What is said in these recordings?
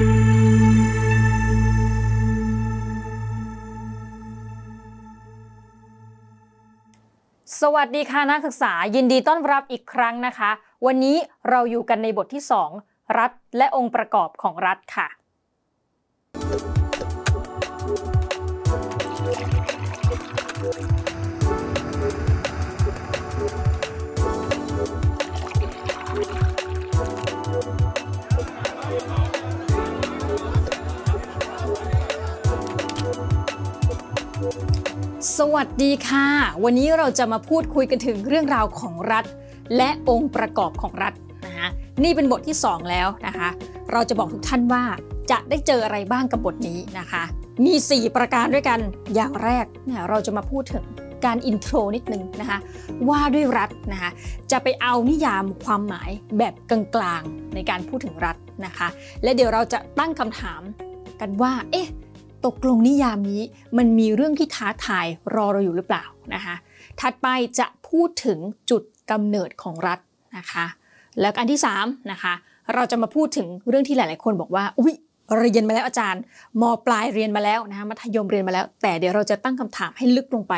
สวัสดีค่ะนักศึกษายินดีต้อนรับอีกครั้งนะคะ วันนี้เราอยู่กันในบทที่ 2 รัฐและองค์ประกอบของรัฐค่ะ สวัสดีค่ะ วันนี้เราจะมาพูดคุยกันถึงเรื่องราวของรัฐ และองค์ประกอบของรัฐนะคะนี่เป็นบทที่ 2 แล้วนะคะ เราจะบอกทุกท่านว่าจะได้เจออะไรบ้างกับบทนี้นะคะ มี 4 ประการด้วยกันอย่างแรกเนี่ยเราจะมาพูดถึงการอินโทรนิดนึงนะคะว่าด้วยรัฐนะคะจะไปเอานิยามความหมายแบบกลางๆในการพูดถึงรัฐนะคะ และเดี๋ยวเราจะตั้งคำถามกันว่า เอ๊ะ ตกลงนิยามนี้มันมีเรื่องที่ท้าทายรอเราอยู่หรือเปล่านะคะถัดไปจะพูดถึงจุดกำเนิดของรัฐนะคะแล้วอันที่3นะคะเราจะมาพูดถึงเรื่องที่หลาย ๆ คนบอกว่าอุ๊ยเรียนมาแล้วอาจารย์มปลายเรียนมาแล้วนะคะมัธยมเรียนมาแล้ว แต่เดี๋ยวเราจะตั้งคำถามให้ลึกลงไป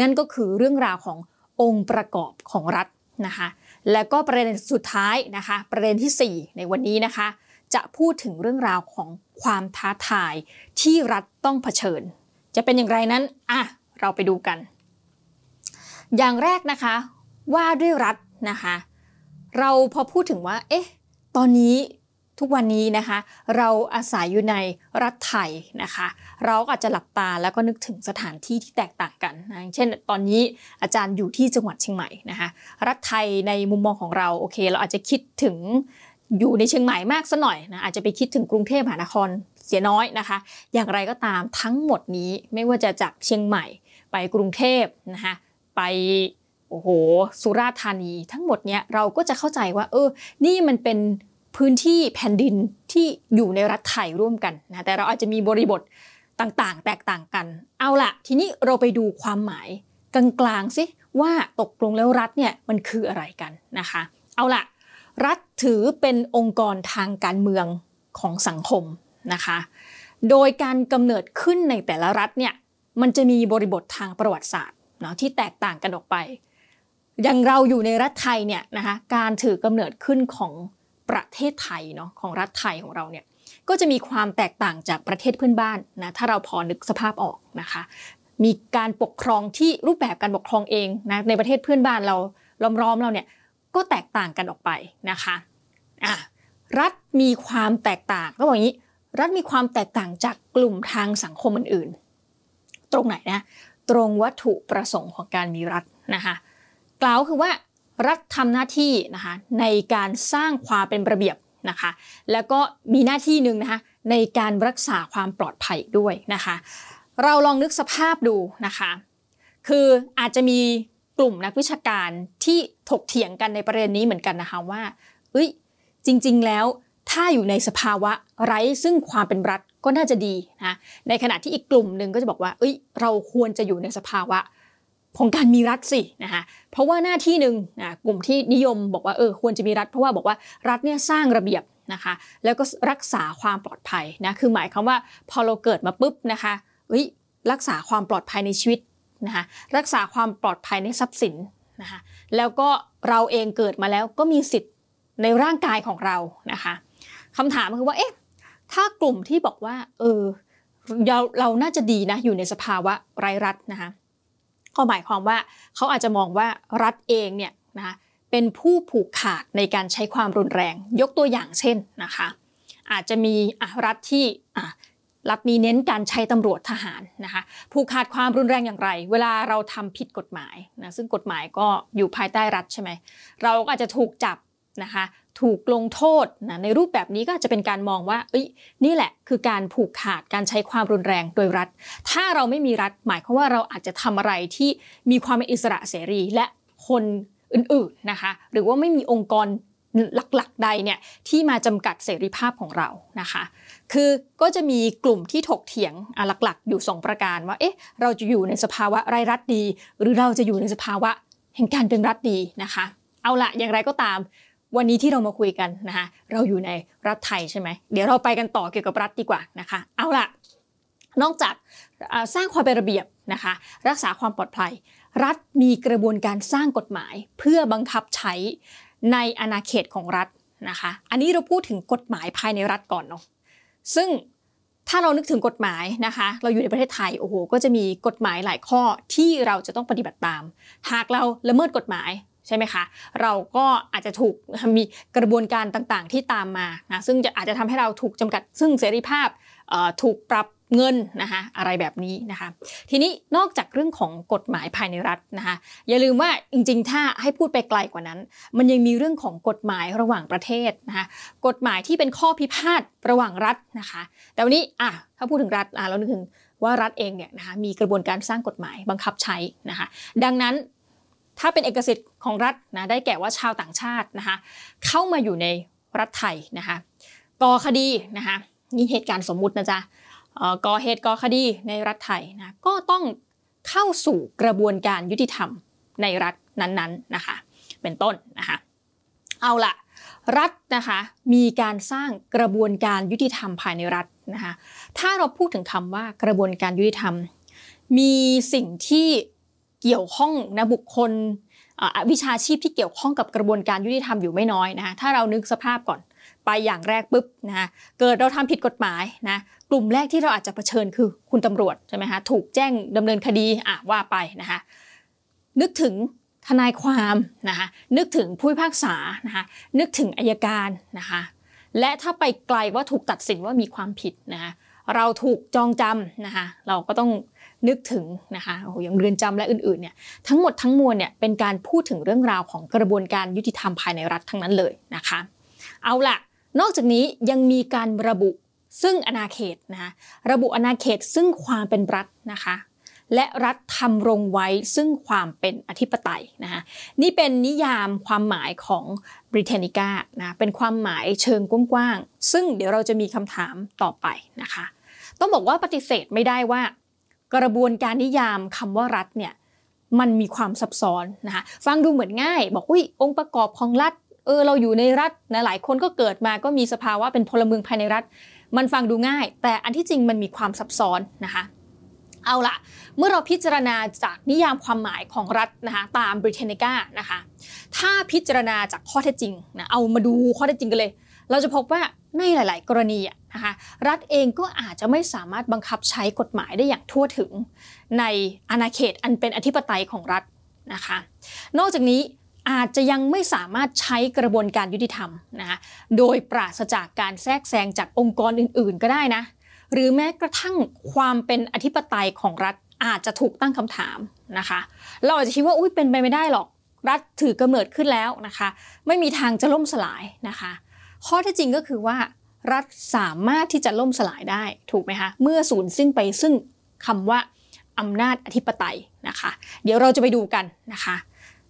นั่นก็คือเรื่องราวขององค์ประกอบของรัฐนะคะแล้วก็ประเด็นสุดท้ายนะคะประเด็นที่ 4 ในวันนี้นะคะ จะพูดถึงเรื่องราวของความท้าทายที่รัฐต้องเผชิญ จะเป็นอย่างไรนั้นอะเราไปดูกัน อย่างแรกนะคะ ว่าด้วยรัฐนะคะ เราพอพูดถึงว่า เอ๊ะ ตอนนี้ทุกวันนี้นะคะ เราอาศัยอยู่ในรัฐไทยนะคะ เราอาจจะหลับตาแล้วก็นึกถึงสถานที่ที่แตกต่างกันนะเช่น ตอนนี้อาจารย์อยู่ที่จังหวัดเชียงใหม่นะคะ รัฐไทยในมุมมองของเราโอเค เราอาจจะคิดถึง อยู่ในเชียงใหม่มากซะหน่อยนะอาจจะไปคิดถึงกรุงเทพมหานครเสียน้อยนะคะ อย่างไรก็ตามทั้งหมดนี้ไม่ว่าจะจากเชียงใหม่ไปกรุงเทพนะคะไปโอ้โหสุราษฎร์ธานี ทั้งหมดเนี้ยเราก็จะเข้าใจว่า เออ นี่มันเป็นพื้นที่แผ่นดินที่อยู่ในรัฐไทยร่วมกันนะแต่เราอาจจะมีบริบทต่างๆ แตกต่างกัน เอาละทีนี้เราไปดูความหมายกลางๆสิว่าตกลงแล้วรัฐเนี่ยมันคืออะไรกันนะคะ เอาละ รัฐถือเป็นองค์กรทางการเมืองของสังคมนะคะ โดยการกำเนิดขึ้นในแต่ละรัฐเนี่ยมันจะมีบริบททางประวัติศาสตร์เนาะที่แตกต่างกันออกไป อย่างเราอยู่ในรัฐไทยเนี่ยนะคะการถือกำเนิดขึ้นของประเทศไทยเนาะของรัฐไทยของเราเนี่ยก็จะมีความแตกต่างจากประเทศเพื่อนบ้านนะถ้าเราพอนึกสภาพออกนะคะ มีการปกครองที่รูปแบบการปกครองเองนะในประเทศเพื่อนบ้านเราล้อมๆเราเนี่ย ก็แตกต่างกันออกไปนะคะอะรัฐมีความแตกต่างก็บอกอย่างนี้ รัฐมีความแตกต่างจากกลุ่มทางสังคมอื่นๆ ตรงไหนนะตรงวัตถุประสงค์ของการมีรัฐนะคะกล่าวคือว่ารัฐทำหน้าที่นะคะในการสร้างความเป็นระเบียบนะคะแล้วก็มีหน้าที่หนึ่งนะคะในการรักษาความปลอดภัยด้วยนะคะเราลองนึกสภาพดูนะคะคืออาจจะมี กลุ่มนักวิชาการที่ถกเถียงกันในประเด็นนี้เหมือนกันนะคะว่าเอ้ยจริง ๆ แล้วถ้าอยู่ในสภาวะไร้ซึ่งความเป็นรัฐก็น่าจะดีนะในขณะที่อีกกลุ่มหนึ่งก็จะบอกว่า เอ้ย เราควรจะอยู่ในสภาวะของการมีรัฐสินะคะเพราะว่าหน้าที่หนึ่งนะกลุ่มที่นิยมบอกว่าเออควรจะมีรัฐ เพราะว่าบอกว่ารัฐเนี่ยสร้างระเบียบนะคะแล้วก็รักษาความปลอดภัยนะคือหมายความว่าพอเราเกิดมาปุ๊บนะคะเอ้ยรักษาความปลอดภัยในชีวิต นะคะรักษาความปลอดภัยในทรัพย์สินนะคะแล้วก็เราเองเกิดมาแล้วก็มีสิทธิ์ในร่างกายของเรานะคะคำถามคือว่าเอ๊ะถ้ากลุ่มที่บอกว่าเออเราเราน่าจะดีนะอยู่ในสภาวะไร้รัฐนะคะก็หมายความว่าเขาอาจจะมองว่ารัฐเองเนี่ยนะคะเป็นผู้ผูกขาดในการใช้ความรุนแรง ยกตัวอย่างเช่นนะคะ อาจจะมีรัฐที่ รัฐนี้เน้นการใช้ตำรวจทหารนะคะผูกขาดความรุนแรงอย่างไร เวลาเราทำผิดกฎหมายนะซึ่งกฎหมายก็อยู่ภายใต้รัฐใช่ไหมเราก็อาจจะถูกจับนะคะถูกลงโทษนะในรูปแบบนี้ก็จะเป็นการมองว่าเอ้ยนี่แหละคือการผูกขาดการใช้ความรุนแรงโดยรัฐ ถ้าเราไม่มีรัฐหมายความว่าเราอาจจะทำอะไรที่มีความเป็นอิสระเสรีและคนอื่นๆนะคะหรือว่าไม่มีองค์กรหลักๆใดเนี่ยที่มาจำกัดเสรีภาพของเรานะคะ คือก็จะมีกลุ่มที่ถกเถียงหลักๆ อยู่ 2 ประการว่าเอ๊ะเราจะอยู่ในสภาวะไร้รัฐดี หรือเราจะอยู่ในสภาวะแห่งการเป็นรัฐดีนะคะ เอาละอย่างไรก็ตาม วันนี้ที่เรามาคุยกันนะคะเราอยู่ในรัฐไทยใช่ไหมเดี๋ยวเราไปกันต่อเกี่ยวกับรัฐดีกว่านะคะ เอาล่ะนอกจากสร้างความเป็นระเบียบนะคะ รักษาความปลอดภัย รัฐมีกระบวนการสร้างกฎหมาย เพื่อบังคับใช้ในอาณาเขตของรัฐนะคะ อันนี้เราพูดถึงกฎหมายภายในรัฐก่อนเนาะ ซึ่งถ้าเรานึกถึงกฎหมายนะคะ เราอยู่ในประเทศไทยโอ้โหก็จะมีกฎหมายหลายข้อที่เราจะต้องปฏิบัติตาม หากเราละเมิดกฎหมายใช่ไหมคะเราก็อาจจะถูกมีกระบวนการต่างๆที่ตามมานะซึ่งจะอาจจะทำให้เราถูกจำกัดซึ่งเสรีภาพถูกปรับ เงินนะคะอะไรแบบนี้นะคะทีนี้นอกจากเรื่องของกฎหมายภายในรัฐนะคะอย่าลืมว่าจริงๆ ถ้าให้พูดไปไกลกว่านั้น มันยังมีเรื่องของกฎหมายระหว่างประเทศนะคะกฎหมายที่เป็นข้อพิพาทระหว่างรัฐนะคะแต่วันนี้อะถ้าพูดถึงรัฐอะเรานึกถึงว่ารัฐเองเนี่ยนะคะมีกระบวนการสร้างกฎหมายบังคับใช้นะคะดังนั้นถ้าเป็นเอกสิทธิ์ของรัฐนะได้แก่ว่าชาวต่างชาตินะคะเข้ามาอยู่ในรัฐไทยนะคะก่อคดีนะคะนี่เหตุการณ์สมมุตินะจ๊ะ ก่อเหตุก่อคดีในรัฐไทยนะก็ต้องเข้าสู่กระบวนการยุติธรรมในรัฐนั้นๆนะคะเป็นต้นนะคะเอาละรัฐนะคะมีการสร้างกระบวนการยุติธรรมภายในรัฐนะคะถ้าเราพูดถึงคำว่ากระบวนการยุติธรรม มีสิ่งที่เกี่ยวข้องนะบุคคลวิชาชีพที่เกี่ยวข้องกับกระบวนการยุติธรรมอยู่ไม่น้อยนะคะถ้าเรานึกสภาพก่อน ไปอย่างแรกปุ๊บนะคะเกิดเราทำผิดกฎหมายนะกลุ่มแรกที่เราอาจจะเผชิญคือคุณตำรวจใช่ไหมคะถูกแจ้งดำเนินคดีอะว่าไปนะคะนึกถึงทนายความนะคะนึกถึงผู้พิพากษานะคะนึกถึงอายการนะคะและถ้าไปไกลว่าถูกตัดสินว่ามีความผิดนะคะเราถูกจองจำนะคะเราก็ต้องนึกถึงนะคะโอ้โหอย่างเรือนจำและอื่นๆเนี่ยทั้งหมดทั้งมวลเนี่ยเป็นการพูดถึงเรื่องราวของกระบวนการยุติธรรมภายในรัฐทั้งนั้นเลยนะคะ เอาล่ะ นอกจากนี้ยังมีการระบุซึ่งอาณาเขตนะระบุอาณาเขตซึ่งความเป็นรัฐนะคะ และรัฐทำรงไว้ซึ่งความเป็นอธิปไตยนะคะนี่เป็นนิยามความหมายของบริเทนิก้านะเป็นความหมายเชิงกว้างๆซึ่งเดี๋ยวเราจะมีคำถามต่อไปนะคะ ต้องบอกว่าปฏิเสธไม่ได้ว่า กระบวนการนิยามคำว่ารัฐเนี่ยมันมีความซับซ้อนนะคะฟังดูเหมือนง่าย บอกอุ้ยองค์ประกอบของรัฐ เออเราอยู่ในรัฐนะหลายคนก็เกิดมาก็มีสภาวะเป็นพลเมืองภายในรัฐ มันฟังดูง่าย แต่อันที่จริงมันมีความซับซ้อนนะคะเอาละเมื่อเราพิจารณาจากนิยามความหมายของรัฐนะคะตามบริเทนิก้านะคะถ้าพิจารณาจากข้อเท็จจริงนะเอามาดูข้อเท็จจริงกันเลย เราจะพบว่าในหลาย ๆ กรณีนะคะรัฐเองก็อาจจะไม่สามารถบังคับใช้กฎหมายได้อย่างทั่วถึง ในอาณาเขตอันเป็นอธิปไตยของรัฐนะคะนอกจากนี้ อาจจะยังไม่สามารถใช้กระบวนการยุติธรรมนะคะโดยปราศจากการแทรกแซงจากองค์กรอื่น ๆ ก็ได้นะ หรือแม้กระทั่งความเป็นอธิปไตยของรัฐอาจจะถูกตั้งคำถามนะคะ เราอาจจะคิดว่าอุ้ยเป็นไปไม่ได้หรอก รัฐถือกำเนิดขึ้นแล้วนะคะ ไม่มีทางจะล่มสลายนะคะ ข้อที่จริงก็คือว่า รัฐสามารถที่จะล่มสลายได้ถูกไหมคะเมื่อสูญสิ้นไปซึ่งคำว่าอำนาจอธิปไตยนะคะ เดี๋ยวเราจะไปดูกันนะคะ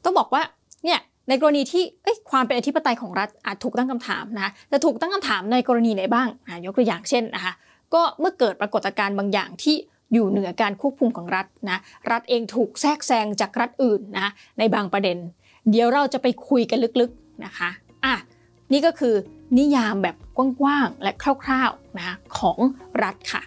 ต้องบอกว่า เนี่ยในกรณีที่ความเป็นอธิปไตยของรัฐอาจถูกตั้งคำถามนะจะถูกตั้งคำถามในกรณีไหนบ้างยกตัวอย่างเช่นนะคะก็เมื่อเกิดปรากฏการณ์บางอย่างที่อยู่เหนือการควบคุมของรัฐนะรัฐเองถูกแทรกแซงจากรัฐอื่นนะในบางประเด็น เดี๋ยวเราจะไปคุยกันลึกๆนะคะอะนี่ก็คือนิยามแบบกว้างๆและคร่าวๆนะของรัฐค่ะ